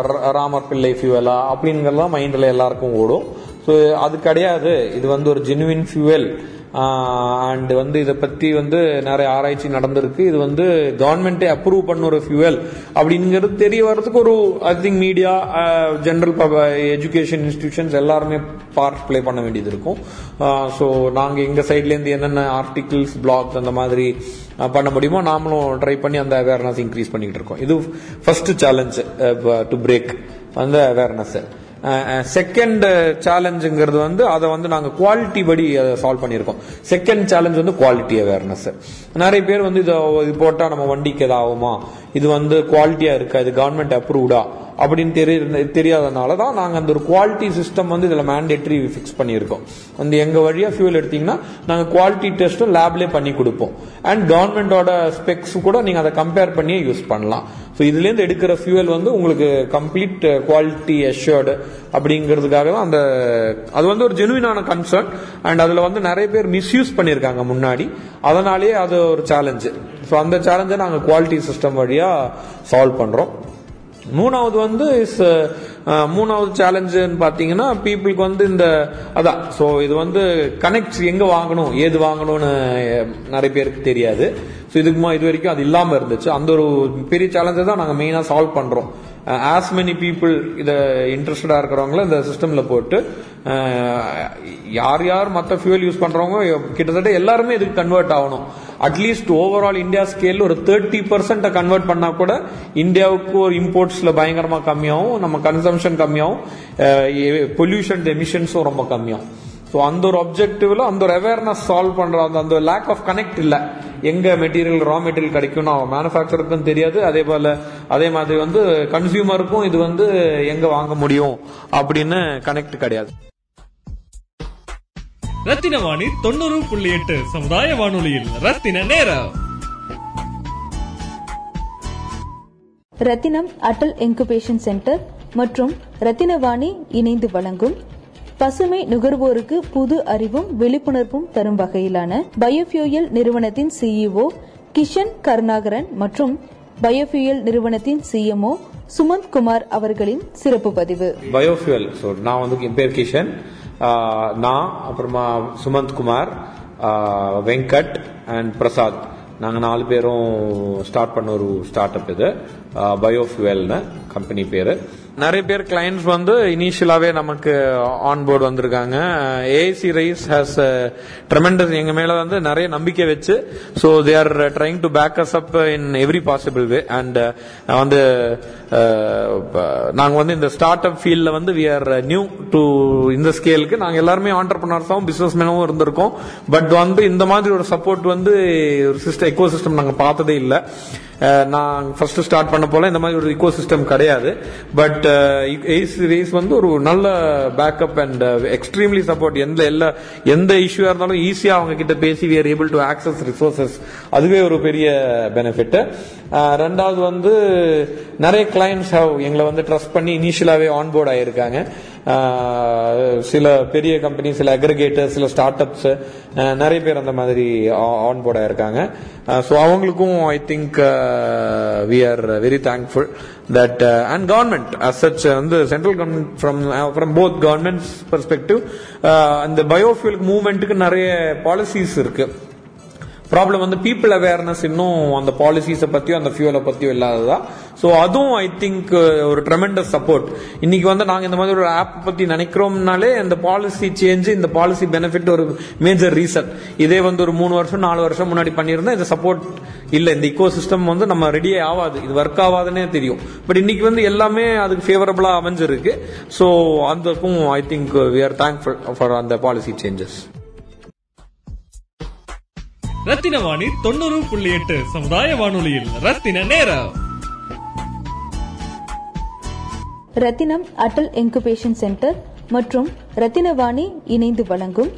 ர- ராமர் பிள்ளை ஃபியூவலா அப்படிங்கறதெல்லாம் மைண்டில் எல்லாருக்கும் ஓடும். ஸோ அது கிடையாது. இது வந்து ஒரு ஜெனுவின் ஃபியூவல் அண்ட் வந்து இதை பத்தி வந்து நிறைய ஆராய்ச்சி நடந்திருக்கு. இது வந்து கவர்மெண்டே அப்ரூவ் பண்ண ஒரு ஃபியூவல் அப்படிங்கிறது தெரிய வர்றதுக்கு ஒரு I think media general education institutions எல்லாருமே பார்ட் ப்ளே பண்ண வேண்டியது இருக்கும். ஸோ நாங்கள் எங்கள் சைட்லேருந்து என்னென்ன ஆர்டிகிள்ஸ் பிளாக்ஸ் அந்த மாதிரி பண்ண முடியுமோ நாமளும் ட்ரை பண்ணி அந்த அவேர்னஸ் இன்க்ரீஸ் பண்ணிக்கிட்டு இருக்கோம். இது ஃபர்ஸ்ட் சேலஞ்ச் டு பிரேக் அந்த அவேர்னஸ் செகண்ட் சேலஞ்சுங்கிறது வந்து அதை வந்து நாங்க குவாலிட்டி படி அதை சால்வ் பண்ணியிருக்கோம். செகண்ட் சேலஞ்ச் வந்து குவாலிட்டி அவேர்னஸ் நிறைய பேர் வந்து இதை இது போட்டா நம்ம வண்டிக்கு எதாவது ஆகுமா இது வந்து குவாலிட்டியா இருக்கா? இது கவர்மெண்ட் அப்ரூவ்டா அப்படின்னு தெரிய தெரியாதனால தான் நாங்கள் அந்த ஒரு குவாலிட்டி சிஸ்டம் வந்து இதில் மேண்டேட்ரி ஃபிக்ஸ் பண்ணியிருக்கோம். அந்த எங்கள் வழியாக ஃபியூல் எடுத்தீங்கன்னா நாங்கள் குவாலிட்டி டெஸ்ட்டும் லேப்லேயே பண்ணி கொடுப்போம். அண்ட் கவர்மெண்டோட ஸ்பெக்ஸ் கூட நீங்கள் அதை கம்பேர் பண்ணியே யூஸ் பண்ணலாம். ஸோ இதுலேருந்து எடுக்கிற ஃபியூவல் வந்து உங்களுக்கு கம்ப்ளீட் குவாலிட்டி அஷ்யூர்டு அப்படிங்கிறதுக்காக தான் அந்த அது வந்து ஒரு ஜெனுவினான கன்சர்ன் அண்ட் அதில் வந்து நிறைய பேர் மிஸ்யூஸ் பண்ணியிருக்காங்க முன்னாடி. அதனாலேயே அது ஒரு சேலஞ்சு ஸோ அந்த சேலஞ்சை நாங்கள் குவாலிட்டி சிஸ்டம் வழியாக சால்வ் பண்ணுறோம் மூணாவது வந்து இஸ் uh, uh, மூணாவது சேலஞ்சுன்னு பார்த்தீங்கன்னா பீப்புளுக்கு வந்து இந்த அதான். ஸோ இது வந்து கனெக்ட் எங்கே வாங்கணும் ஏது வாங்கணும்னு uh, நிறைய பேருக்கு தெரியாது. ஸோ இதுக்குமா இது வரைக்கும் அது இல்லாமல் இருந்துச்சு. அந்த ஒரு பெரிய சேலஞ்சை தான் நாங்கள் மெயினாக சால்வ் பண்ணுறோம் ஆஸ் மெனி பீப்புள் இதை இன்ட்ரெஸ்டடாக இருக்கிறவங்கள இந்த சிஸ்டமில் போட்டு யார் யார் மற்ற ஃபியூல் யூஸ் பண்ணுறவங்க கிட்டத்தட்ட எல்லாருமே இதுக்கு கன்வெர்ட் ஆகணும். அட்லீஸ்ட் ஓவரால் இந்தியா ஸ்கேலில் ஒரு தேர்ட்டி பர்சன்ட்டை கன்வெர்ட் பண்ணால் கூட இந்தியாவுக்கு ஒரு இம்போர்ட்ஸில் பயங்கரமாக கம்மியாகும் நம்ம கன்சம்ஷன் கம்மியாகும் பொல்யூஷன் எமிஷன்ஸும் ரொம்ப கம்மியாகும். ஸோ அந்த ஒரு அப்ஜெக்டிவ்ல அந்த ஒரு அவேர்னஸ் சால்வ் பண்ற அந்த அந்த லேக் ஆஃப் கனெக்ட் இல்ல. எங்க மெட்டீரியல் ரா மெட்டீரியல் கிடைக்கும்னு அவன் மேனுஃபேக்சருக்கும் தெரியாது. அதே போல அதே மாதிரி வந்து கன்சியூமருக்கும் இது வந்து எங்க வாங்க முடியும் அப்படின்னு கனெக்ட் கிடையாது. ரத்தின வாணி தொண்ணூறு புள்ளி எட்டு சமுதாய வானொலியில் ரத்தின நேரம். ரத்தினம் அட்டல் இன்குபேஷன் சென்டர் மற்றும் ரத்தினவாணி இணைந்து வழங்கும் பசுமை நுகர்வோருக்கு புது அறிவும் விழிப்புணர்வும் தரும் வகையிலான பயோஃபியூயல் நிறுவனத்தின் சிஇஓ கிஷன் கருணாகரன் மற்றும் பயோஃபியூயல் நிறுவனத்தின் சிஎம்ஓ சுமந்த் குமார் அவர்களின் சிறப்பு பதிவு. பயோஃபியூல் ஸோ நான் வந்து என் பேர் கிஷன். நான் அப்புறமா சுமந்த் குமார் வெங்கட் அண்ட் பிரசாத். நாங்கள் நாலு பேரும் ஸ்டார்ட் பண்ண ஒரு ஸ்டார்ட் அப் இது பயோஃபியூவல்னு கம்பெனி பேர். நிறைய பேர் கிளைண்ட்ஸ் வந்து இனிஷியலாவே நமக்கு ஆன் போர்டு வந்திருக்காங்க ஏசி ரைஸ் ஹாஸ் ட்ரெமெண்டஸ் எங்க மேல வந்து நிறைய நம்பிக்கை வச்சு so they are trying to back us up in every possible way and வந்து uh, நாங்கள் வந்து இந்த ஸ்டார்ட் அப் ஃபீல்டில் வந்து வி ஆர் நியூ டு இந்த ஸ்கேலுக்கு நாங்கள் எல்லாருமே ஆண்டர்பனர்ஸாகவும் பிஸ்னஸ் மேனாகவும் இருந்திருக்கோம். பட் வந்து இந்த மாதிரி ஒரு சப்போர்ட் வந்து ஒரு சிஸ்டம் எக்கோ சிஸ்டம் நாங்கள் பார்த்ததே இல்லை. நான் ஃபர்ஸ்ட் ஸ்டார்ட் பண்ண போல இந்த மாதிரி ஒரு இக்கோ சிஸ்டம் கிடையாது பட் ஏஸ் ரேஸ் வந்து ஒரு நல்ல பேக்கப் அண்ட் எக்ஸ்ட்ரீம்லி சப்போர்ட் எந்த எல்லா எந்த இஷ்யூவா இருந்தாலும் ஈஸியா அவங்க கிட்ட பேசி we are able to access resources அதுவே ஒரு பெரிய பெனிஃபிட் ரெண்டாவது வந்து நிறைய கிளைண்ட்ஸ் ஹவ் எங்களை வந்து ட்ரஸ்ட் பண்ணி இனிஷியலாவே ஆன் போர்ட் ஆயிருக்காங்க. சில பெரிய கம்பெனி சில அக்ரிகேட்டர் சில ஸ்டார்ட் அப்ஸ் நிறைய பேர் அந்த மாதிரி ஆன் போர்ட் ஆயிருக்காங்க. ஸோ அவங்களுக்கும் I think we are very thankful that and government as such வந்து central government from from both governments perspective அந்த பயோஃபியூல் மூவ்மெண்ட்டுக்கு நிறைய பாலிசிஸ் இருக்குது ப்ராப்ளம் வந்து பீப்புள் அவேர்னஸ் இன்னும் அந்த பாலிசிஸை பத்தியும் அந்த ஃபியூலை பத்தியும் இல்லாததா? ஸோ அதுவும் ஐ திங்க் uh, ஒரு ட்ரெமெண்டஸ் சப்போர்ட் இன்னைக்கு வந்து நாங்கள் இந்த மாதிரி ஒரு ஆப் பத்தி நினைக்கிறோம்னாலே இந்த பாலிசி சேஞ்ச் இந்த பாலிசி பெனிஃபிட் ஒரு மேஜர் ரீசன் இதே வந்து ஒரு மூணு வருஷம் நாலு வருஷம் முன்னாடி பண்ணியிருந்தா இந்த சப்போர்ட் இல்ல. இந்த இக்கோ சிஸ்டம் வந்து நம்ம ரெடியே ஆகாது இது ஒர்க் ஆகாதுன்னே தெரியும். பட் இன்னைக்கு வந்து எல்லாமே அதுக்கு ஃபேவரபிளா அமைஞ்சிருக்கு. ஸோ அதுக்கும் I think we are thankful for அந்த பாலிசி சேஞ்சஸ் ரத்தின வாணி தொண்ணூறு புள்ளி எட்டு. சமுதாய வானொலியில் ரத்தின நேரம். ரத்தினம் அட்டல் இன்குபேஷன் சென்டர் மற்றும் ரத்தினவாணி இணைந்து வழங்கும்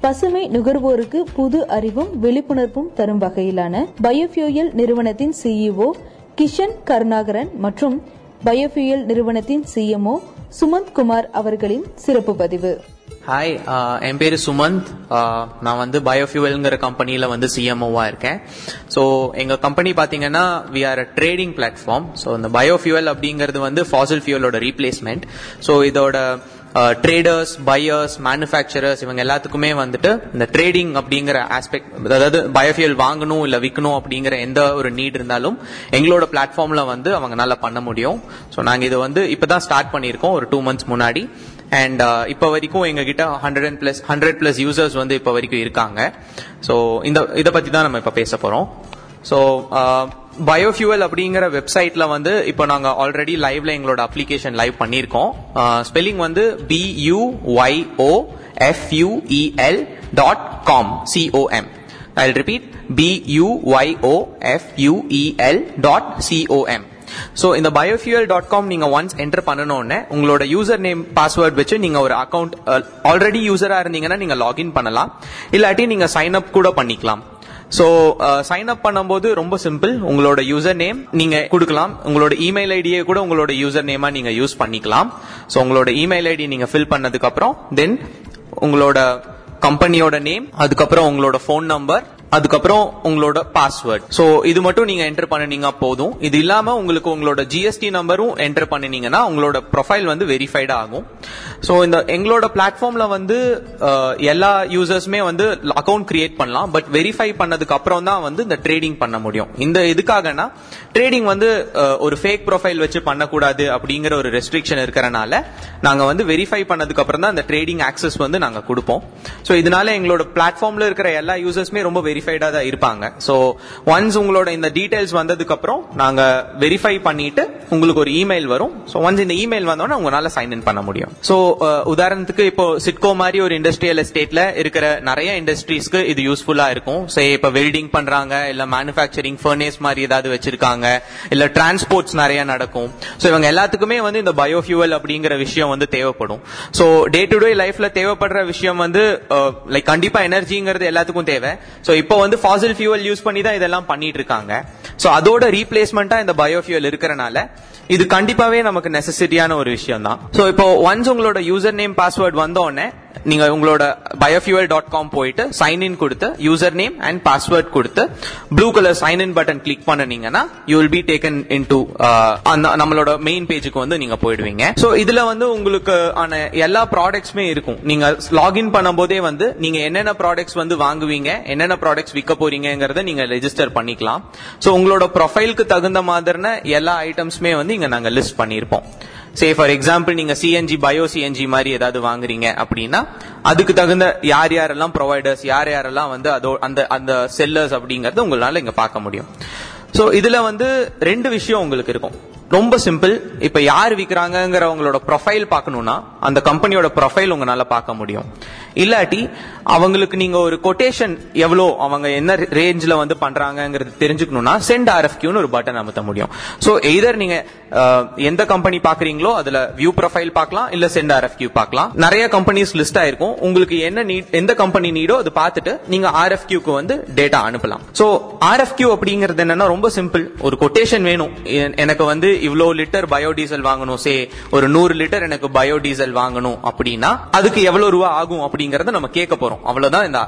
பசுமை நுகர்வோருக்கு புது அறிவும் விழிப்புணர்வும் தரும் வகையிலான பயோஃபியூயல் நிறுவனத்தின் சிஇஓ கிஷன் கருணாகரன் மற்றும் பயோஃபியூயல் நிறுவனத்தின் சிஎம்ஓ சுமந்த் குமார் அவர்களின் சிறப்பு பதிவு. ஹாய் uh, என் பேர் சுமந்த். Uh, நான் வந்து பயோஃபியூவல்ங்கிற கம்பெனியில் வந்து சிஎம்ஓவாக இருக்கேன். ஸோ எங்கள் கம்பெனி பார்த்தீங்கன்னா we are a trading platform so இந்த பயோஃபியூவல் அப்படிங்கிறது வந்து ஃபாசில் ஃபியூவலோட ரீப்ளேஸ்மெண்ட் ஸோ இதோட ட்ரேடர்ஸ் பையர்ஸ் மேனுஃபேக்சரர்ஸ் இவங்க எல்லாத்துக்குமே வந்துட்டு இந்த ட்ரேடிங் அப்படிங்கிற ஆஸ்பெக்ட் அதாவது பயோஃபியல் வாங்கணும் இல்ல விற்கணும் அப்படிங்கிற எந்த ஒரு நீட் இருந்தாலும் எங்களோட பிளாட்ஃபார்ம்ல வந்து அவங்க நல்லா பண்ண முடியும். ஸோ நாங்க இது வந்து இப்பதான் ஸ்டார்ட் பண்ணியிருக்கோம் ஒரு டூ மந்த்ஸ் முன்னாடி. அண்ட் uh, இப்போ வரைக்கும் எங்ககிட்ட hundred and plus hundred plus users வந்து இப்போ வரைக்கும் இருக்காங்க. ஸோ இந்த இதை பத்தி தான் நம்ம இப்போ பேச போறோம். ஸோ uh, பயோஃபியூவல் அப்படிங்கிற வெப்சைட்ல வந்து இப்போ நாங்க ஆல்ரெடி லைவ்ல எங்களோட அப்ளிகேஷன் லைவ் பண்ணியிருக்கோம். ஸ்பெல்லிங் வந்து B U Y O O F U E L dot com C O M I repeat B U Y O F dot C O M so இந்த பயோஃபியூல் டாட் காம் நீங்க once enter பண்ணணும்னு உங்களோட user name password வச்சு நீங்க ஒரு account already யூசரா இருந்தீங்கன்னா நீங்க login பண்ணலாம். இல்லாட்டி நீங்க சைன் அப் கூட பண்ணிக்கலாம். சோ சைன் அப் பண்ணும்போது ரொம்ப சிம்பிள் உங்களோட யூசர் நேம் நீங்க கொடுக்கலாம். உங்களோட இமெயில் ஐடியை கூட உங்களோட யூசர் நேமா நீங்க யூஸ் பண்ணிக்கலாம். சோ உங்களோட இமெயில் ஐடி நீங்க ஃபில் பண்ணதுக்கு அப்புறம் தென் உங்களோட கம்பெனியோட நேம் அதுக்கப்புறம் உங்களோட ஃபோன் நம்பர் அதுக்கப்புறம் உங்களோட பாஸ்வேர்ட் சோ இது மட்டும் நீங்க என்டர் பண்ணினீங்க போதும். இது இல்லாம உங்களுக்கு உங்களோட ஜிஎஸ்டி நம்பரும் என்டர் பண்ணினீங்கன்னா உங்களோட ப்ரொஃபைல் வந்து வெரிஃபைட் ஆகும். சோ இந்த எங்களோட பிளாட்ஃபார்ம்ல வந்து எல்லா யூசர்ஸுமே வந்து அக்கௌண்ட் கிரியேட் பண்ணலாம். பட் வெரிஃபை பண்ணதுக்கு அப்புறம் தான் வந்து இந்த ட்ரேடிங் பண்ண முடியும். இந்த இதுக்காகனா ட்ரேடிங் வந்து ஒரு ஃபேக் ப்ரொஃபைல் வச்சு பண்ணக்கூடாது அப்படிங்கிற ஒரு ரெஸ்ட்ரிக்ஷன் இருக்கிறனால நாங்க வந்து வெரிஃபை பண்ணதுக்கு அப்புறம் தான் இந்த ட்ரேடிங் ஆக்சஸ் வந்து நாங்க கொடுப்போம். சோ இதனால எங்களோட பிளாட்ஃபார்ம்ல இருக்கிற எல்லா யூசர்ஸுமே ரொம்ப வெரிஃபைடா தான் இருப்பாங்க. ஸோ ஒன்ஸ் உங்களோட இந்த டீடைல்ஸ் வந்ததுக்கு அப்புறம் நாங்க வெரிஃபை பண்ணிட்டு உங்களுக்கு ஒரு இமெயில் வரும். ஸோ ஒன்ஸ் இந்த இமெயில் வந்தோடனே உங்களால சைன் இன் பண்ண முடியும். ஸோ உதாரணத்துக்கு இப்போ சிட்கோ மாதிரி ஒரு இண்டஸ்ட்ரியல் எஸ்டேட்ல இருக்கிற நிறைய இண்டஸ்ட்ரீஸ்க்கு இது யூஸ்ஃபுல்லா இருக்கும். சே இப்போ வெல்டிங் பண்றாங்க இல்ல மேனுஃபேக்சரிங் ஃபர்னேஸ் மாதிரி ஏதாவது வச்சிருக்காங்க இல்ல டிரான்ஸ்போர்ட்ஸ் நிறைய நடக்கும். ஸோ இவங்க எல்லாத்துக்குமே வந்து இந்த பயோஃபியூவல் அப்படிங்கிற விஷயம் வந்து தேவைப்படும். ஸோ டே டு டே லைஃப்ல தேவைப்படுற விஷயம் வந்து லைக் கண்டிப்பா எனர்ஜிங்கிறது எல்லாத்துக்கும் தேவை. ஸோ இப்போ இப்போ வந்து ஃபாசில் ஃபியூவல் யூஸ் பண்ணி தான் இதெல்லாம் பண்ணிட்டு இருக்காங்க சோ அதோட ரீப்ளேஸ்மெண்ட்டா இந்த பயோஃபியூவல் இருக்கிறனால இது கண்டிப்பாவே நமக்கு நெசசிட்டியான ஒரு விஷயம் தான் சோ இப்போ ஒன்ஸ் உங்களோட யூசர் நேம் பாஸ்வேர்ட் வந்த உடனே நீங்க உங்களோட பயோஃபியூவல் டாட் காம் போயிட்டு சைன் இன் கொடுத்து யூசர் நேம் அண்ட் பாஸ்வேர்ட் கொடுத்து blue colour sign in button click பண்ணீங்கன்னா you will be taken in to நம்மளோட மெயின் பேஜுக்கு வந்து நீங்க போயிடுவீங்க. ஸோ இதுல வந்து உங்களுக்கு ஆன எல்லா ப்ராடக்ட்ஸுமே இருக்கும். நீங்க லாகின் பண்ணும்போதே வந்து நீங்க என்னென்ன ப்ராடக்ட்ஸ் வந்து வாங்குவீங்க என்னென்ன ப்ராடக்ட்ஸ் விற்க போறீங்கிறத நீங்க ரெஜிஸ்டர் பண்ணிக்கலாம். ஸோ உங்களோட ப்ரொஃபைலுக்கு தகுந்த மாதிரின எல்லா ஐட்டம்ஸுமே வந்து இங்க நாங்க லிஸ்ட் பண்ணியிருப்போம். சே ஃபார் எக்ஸாம்பிள் நீங்க சிஎன்ஜி பயோ சிஎன்ஜி மாதிரி ஏதாவது வாங்குறீங்க அப்படின்னா அதுக்கு தகுந்த யார் யாரெல்லாம் ப்ரொவைடர்ஸ் யார் யாரெல்லாம் வந்து அதோ அந்த அந்த செல்லர்ஸ் அப்படிங்கறத உங்களால இங்க பார்க்க முடியும். சோ இதுல வந்து ரெண்டு விஷயம் உங்களுக்கு இருக்கும். ரொம்ப சிம்பிள் இப்ப யார் விற்கிறாங்கிறவங்களோட ப்ரொஃபைல் பார்க்கணும்னா அந்த கம்பெனியோட ப்ரொஃபைல் உங்களால பார்க்க முடியும். இல்லாட்டி அவங்களுக்கு நீங்க ஒரு கொட்டேஷன் எவ்வளோ அவங்க என்ன ரேஞ்ச்ல வந்து பண்றாங்கிறது தெரிஞ்சுக்கணும்னா சென்ட் ஆர்எஃப்கியூன்னு ஒரு பட்டன் அமுத்த முடியும். சோ எய்தர் நீங்க எந்த கம்பெனி பாக்குறீங்களோ அதுல வியூ ப்ரொஃபைல் பார்க்கலாம் இல்ல சென்ட் ஆர்எஃப்கியூ பார்க்கலாம். நிறைய கம்பெனிஸ் லிஸ்ட் ஆயிருக்கும். உங்களுக்கு என்ன நீட் எந்த கம்பெனி நீடோ அது பார்த்துட்டு நீங்க ஆர்எஃப்கியூக்கு வந்து டேட்டா அனுப்பலாம். சோ ஆர்எஃப்கியூ அப்படிங்கிறது என்னன்னா ரொம்ப சிம்பிள் ஒரு கொட்டேஷன் வேணும். எனக்கு வந்து இவ்வளோ லிட்டர் பயோடீசல் வாங்கணும். சே ஒரு நூறு லிட்டர் எனக்கு பயோடீசல் வாங்கணும் அப்படின்னா அதுக்கு எவ்வளவு ரூபா ஆகும் அப்படிங்கறத நம்ம கேட்க போறோம். அவ்வளவுதான் இந்த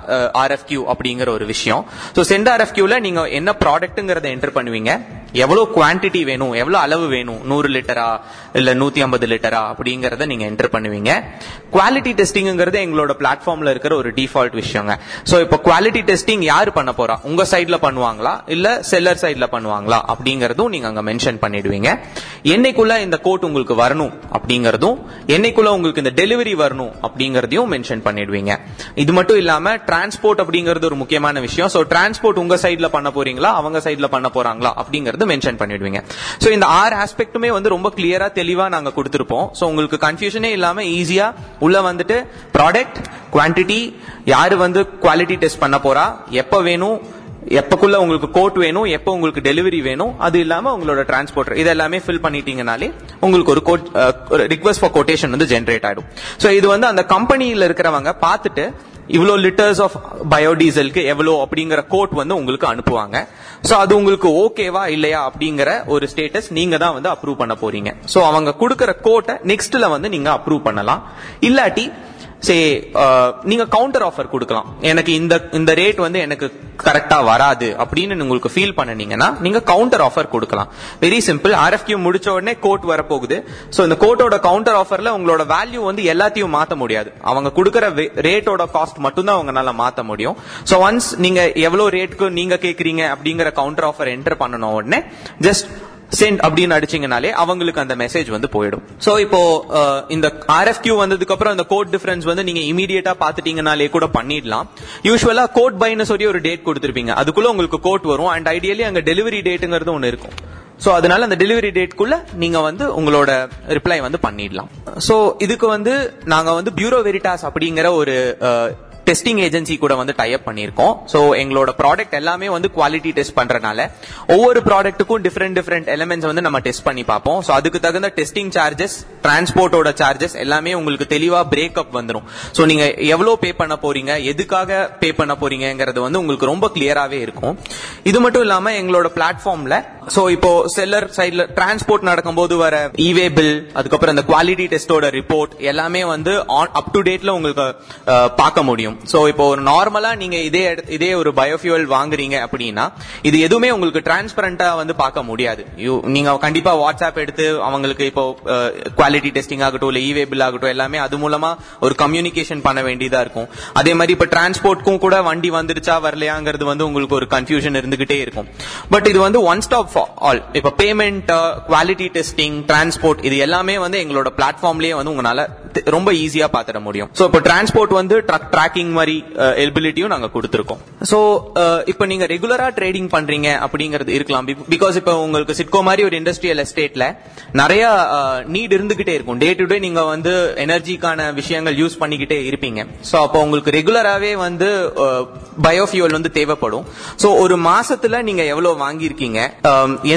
ஆர்எஃப்கியூ அப்படிங்கிற ஒரு விஷயம். சோ சென்ட் ஆர்எஃப்கியூல நீங்க என்ன ப்ராடக்ட்ங்கிறத என்டர் பண்ணுவீங்க. எவ்வளவு குவான்டிட்டி வேணும்? எவ்வளவு அளவு வேணும்? நூறு லிட்டரா? இல்ல நூத்தி ஐம்பது லிட்டரா? அப்படிங்கறத நீங்க என்டர் பண்ணுவீங்க. குவாலிட்டி டெஸ்டிங்கிறது எங்களோட பிளாட்ஃபார்ம்ல இருக்கிற ஒரு டிஃபால்ட் விஷயங்க. சோ இப்போ குவாலிட்டி டெஸ்டிங் யாரு பண்ண போறா? உங்க சைட்ல பண்ணுவாங்களா? இல்ல செல்லர் சைட்ல பண்ணுவாங்களா? அப்படிங்கறதும் நீங்க அங்க மென்ஷன் பண்ணிடுவீங்க. என்னைக்குள்ள இந்த கோட் உங்களுக்கு வரணும் அப்படிங்கறதும் என்னைக்குள்ள உங்களுக்கு இந்த டெலிவரி வரணும் அப்படிங்கறதையும் மென்ஷன் பண்ணிடுவீங்க. இது மட்டும் இல்லாம டிரான்ஸ்போர்ட் அப்படிங்கிறது ஒரு முக்கியமான விஷயம். சோ டிரான்ஸ்போர்ட் உங்க சைட்ல பண்ண போறீங்களா? அவங்க சைட்ல பண்ண போறாங்களா? அப்படிங்கறது மென்ஷன் பண்ணிடுவீங்க. சோ இந்த ஆறு ஆஸ்பெக்ட்டுமே வந்து ரொம்ப கிளியரா தெளிவா நாங்க கொடுத்திருப்போம். சோ உங்களுக்கு கன்ஃபியூஷனே இல்லாம ஈஸியா உள்ள வந்துட்டு ப்ராடக்ட் குவான்டிட்டி யாரு வந்து குவாலிட்டி டெஸ்ட் பண்ண போறா? எப்ப வேணும்? எப்பக்குள்ள உங்களுக்கு கோட் வேணும் எப்போ உங்களுக்கு டெலிவரி வேணும் அது இல்லாம உங்களோட டிரான்ஸ்போர்ட் இது எல்லாமே ஃபில் பண்ணிட்டீங்கனாலே உங்களுக்கு ஒரு கோட் ரிக்வஸ்ட் ஃபார் கோட்டேஷன் வந்து ஜென்ரேட் ஆயிடும். சோ இது வந்து அந்த கம்பெனியில இருக்கிறவங்க பார்த்துட்டு இவ்வளோ லிட்டர்ஸ் ஆஃப் பயோடீசலுக்கு எவ்வளோ அப்படிங்கிற கோட் வந்து உங்களுக்கு அனுப்புவாங்க. ஸோ அது உங்களுக்கு ஓகேவா இல்லையா அப்படிங்கிற ஒரு ஸ்டேட்டஸ் நீங்க தான் வந்து அப்ரூவ் பண்ண போறீங்க. ஸோ அவங்க கொடுக்குற கோட்டை நெக்ஸ்ட்ல வந்து நீங்க அப்ரூவ் பண்ணலாம். இல்லாட்டி சே uh, நீங்க கவுண்டர் ஆஃபர் கொடுக்கலாம். எனக்கு இந்த இந்த ரேட் வந்து எனக்கு கரெக்டா வராது அப்படின்னு உங்களுக்கு ஃபீல் பண்ணனீங்கன்னா நீங்க கவுண்டர் ஆஃபர் கொடுக்கலாம். வெரி சிம்பிள் ஆர்எஃப்கியூ முடிச்ச உடனே கோட் வரப்போகுது. சோ இந்த கோட்டோட கவுண்டர் ஆஃபர்ல உங்களோட வேல்யூ வந்து எல்லாத்தையும் மாற்ற முடியாது. அவங்க கொடுக்கிற ரேட்டோட காஸ்ட் மட்டும்தான் அவங்களால மாத்த முடியும். சோ ஒன்ஸ் நீங்க எவ்வளவு ரேட்டுக்கு நீங்க கேக்குறீங்க அப்படிங்கிற கவுண்டர் ஆஃபர் என்டர் பண்ணணும் உடனே ஜஸ்ட் சென்ட் அப்படின்னு அடிச்சீங்கனாலே அவங்களுக்கு அந்த மெசேஜ் வந்து போயிடும். சோ இப்போ இந்த ஆர்எஃப்கியூ வந்ததுக்கு அப்புறம் இந்த கோட் டிஃபரன்ஸ் வந்து நீங்க இமீடியட்டா பாத்துட்டீங்கனாலே கூட பண்ணிடலாம். யூஸ்வலா கோட் பைன்னு சொல்லி ஒரு டேட் கொடுத்திருப்பீங்க. அதுக்குள்ள உங்களுக்கு கோட் வரும். அண்ட் ஐடியலி அங்க டெலிவரி டேட்டுங்கிறது ஒன்னு இருக்கும். சோ அதனால அந்த டெலிவரி டேட்குள்ள நீங்க வந்து உங்களோட ரிப்ளை வந்து பண்ணிடலாம். சோ இதுக்கு வந்து நாங்க வந்து பியூரோ வெரிட்டாஸ் அப்படிங்கிற ஒரு டெஸ்டிங் ஏஜென்சி கூட வந்து டைப் பண்ணியிருக்கோம். ஸோ எங்களோட ப்ராடக்ட் எல்லாமே வந்து குவாலிட்டி டெஸ்ட் பண்றதுனால ஒவ்வொரு ப்ராடக்ட்டுக்கும் டிஃப்ரெண்ட் டிஃப்ரெண்ட் எலிமெண்ட்ஸ் வந்து நம்ம டெஸ்ட் பண்ணி பார்ப்போம். ஸோ அதுக்கு தகுந்த டெஸ்டிங் சார்ஜஸ் டிரான்ஸ்போர்ட்டோட சார்ஜஸ் எல்லாமே உங்களுக்கு தெளிவா பிரேக்அப் வந்துடும் ஸோ நீங்க எவ்வளவு பே பண்ண போறீங்க எதுக்காக பே பண்ண போறீங்கிறது வந்து உங்களுக்கு ரொம்ப கிளியராகவே இருக்கும். இது மட்டும் இல்லாம எங்களோட பிளாட்ஃபார்ம்ல ஸோ இப்போ செல்லர் சைட்ல டிரான்ஸ்போர்ட் நடக்கும்போது வர இவே பில் அதுக்கப்புறம் இந்த குவாலிட்டி டெஸ்டோட ரிப்போர்ட் எல்லாமே வந்து அப் டு டேட்ல உங்களுக்கு பார்க்க முடியும். ஸோ இப்போ ஒரு நார்மலா நீங்க இதே இதே ஒரு பயோஃபியூவல் வாங்குறீங்க அப்படின்னா இது எதுவுமே உங்களுக்கு டிரான்ஸ்பரண்டா வந்து பார்க்க முடியாது. நீங்க கண்டிப்பா வாட்ஸ்அப் எடுத்து அவங்களுக்கு இப்போ குவாலிட்டி டெஸ்டிங் ஆகட்டும் இல்ல இவே பில் ஆகட்டும் எல்லாமே அது மூலமா ஒரு கம்யூனிகேஷன் பண்ண வேண்டியதா இருக்கும். அதே மாதிரி இப்ப டிரான்ஸ்போர்ட்க்கும் கூட வண்டி வந்துருச்சா வரலையாங்கிறது வந்து உங்களுக்கு ஒரு கன்ஃபியூஷன் இருந்துகிட்டே இருக்கும். பட் இது வந்து ஒன் ஸ்டாப் ஃபார் ஆல் இப்ப பேமெண்ட் குவாலிட்டி டெஸ்டிங் டிரான்ஸ்போர்ட் இது எல்லாமே வந்து எங்களோட பிளாட்ஃபார்ம்லயே வந்து உங்களால ரொம்ப ஈஸியா பாத்திர முடியும். சோ இப்போ டிரான்ஸ்போர்ட் வந்து ட்ரக் ட்ராக்கிங் மாதிரி எலிபிலிட்டியும் நாங்க கொடுத்துருக்கோம். சோ இப்போ நீங்க ரெகுலரா ட்ரேடிங் பண்றீங்க அப்படிங்கிறது இருக்கலாம். பிகாஸ் இப்போ உங்களுக்கு சிட்கோ மாதிரி ஒரு இண்டஸ்ட்ரியல் எஸ்டேட்ல நிறைய நீட் இருந்துகிட்டே இருக்கும். டே டு டே நீங்க வந்து எனர்ஜிக்கான விஷயங்கள் யூஸ் பண்ணிக்கிட்டே இருப்பீங்க. சோ அப்போ உங்களுக்கு ரெகுலராகவே வந்து பயோஃபியூல் வந்து தேவைப்படும். சோ ஒரு மாசத்துல நீங்க எவ்வளவு வாங்கியிருக்கீங்க?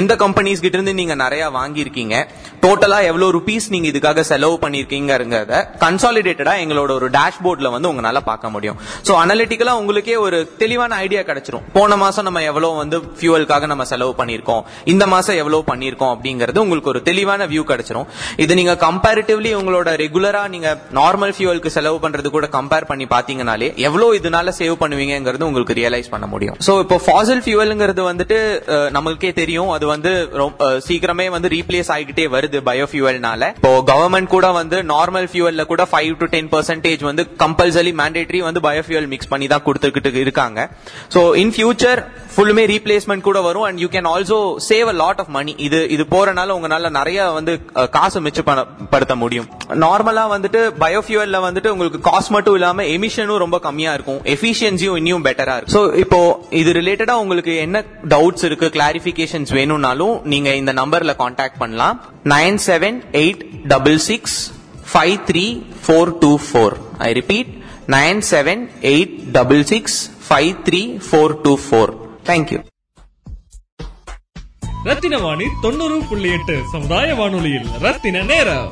எந்த கம்பெனிஸ் கிட்ட இருந்து நீங்க நிறைய வாங்கியிருக்கீங்க? டோட்டலா எவ்வளவு ருபீஸ் நீங்க இதுக்காக செலவு பண்ணிருக்கீங்கிறத கன்சாலிடேட்டடா எங்களோட ஒரு டேஷ்போர்ட்ல வந்து உங்களால பார்க்க முடியும். சோ அனலிட்டிக்கலா உங்களுக்கே ஒரு தெளிவான ஐடியா கிடைச்சிரும். போன மாசம் நம்ம எவ்வளவு வந்து ஃபியூவலுக்காக நம்ம செலவு பண்ணிருக்கோம் இந்த மாசம் எவ்வளவு பண்ணிருக்கோம் அப்படிங்கிறது உங்களுக்கு ஒரு தெளிவான வியூ கிடைச்சிரும். இது நீங்க கம்பேரிட்டிவ்லி உங்களோட ரெகுலரா நீங்க நார்மல் ஃபியூவலுக்கு செலவு பண்றது கூட கம்பேர் பண்ணி பாத்தீங்கனாலே எவ்வளவு இதனால சேவ் பண்ணுவீங்கிறது உங்களுக்கு ரியலைஸ் பண்ண முடியும். சோ இப்போ ஃபாசில் ஃபியூவல்ங்கிறது வந்துட்டு நம்மளுக்கே தெரியும். அது வந்து ரொம்ப- சீக்கிரமே வந்து ரீப்ளேஸ் ஆகிட்டே வருது பயோஃபியூவல்னால இப்போ கவர்மெண்ட் கூட வந்து நார்மல் ஃபியூவல்ல கூட ஃபைவ் டு டென் பர்சன்டேஜ் வந்து கம்பல்சரி மேண்டேட்டரி வந்து பயோஃபியூவல் மிக்ஸ் பண்ணி தான் கொடுத்துக்கிட்டு இருக்காங்க. ஸோ இன் ஃபியூச்சர் ஃபுல்லுமே ரீப்ளேஸ்மெண்ட் கூட வரும் and you can also save a lot of money இது இது போறனால உங்களால நிறைய வந்து காசு மிச்சப்படுத்த முடியும். நார்மலா வந்துட்டு பயோஃபியூவல்ல வந்துட்டு உங்களுக்கு காஸ்ட் மட்டும் இல்லாம எமிஷனும் ரொம்ப கம்மியா இருக்கும். எஃபிஷியன்சியும் இன்னும் பெட்டரா இருக்கும். ஸோ இப்போ இது ரிலேட்டடா உங்களுக்கு என்ன டவுட்ஸ் இருக்கு கிளாரிபிகேஷன்ஸ் வேணும்னாலும் நீங்க இந்த நம்பர்ல காண்டாக்ட் பண்ணலாம். Nine seven eight double six five three four two four I repeat nine seven eight double six five three four two four thank you Rathina Vani தொண்ணூறு புள்ளி எட்டு சமுதாய வானொலியில் ரத்தின நேரம்.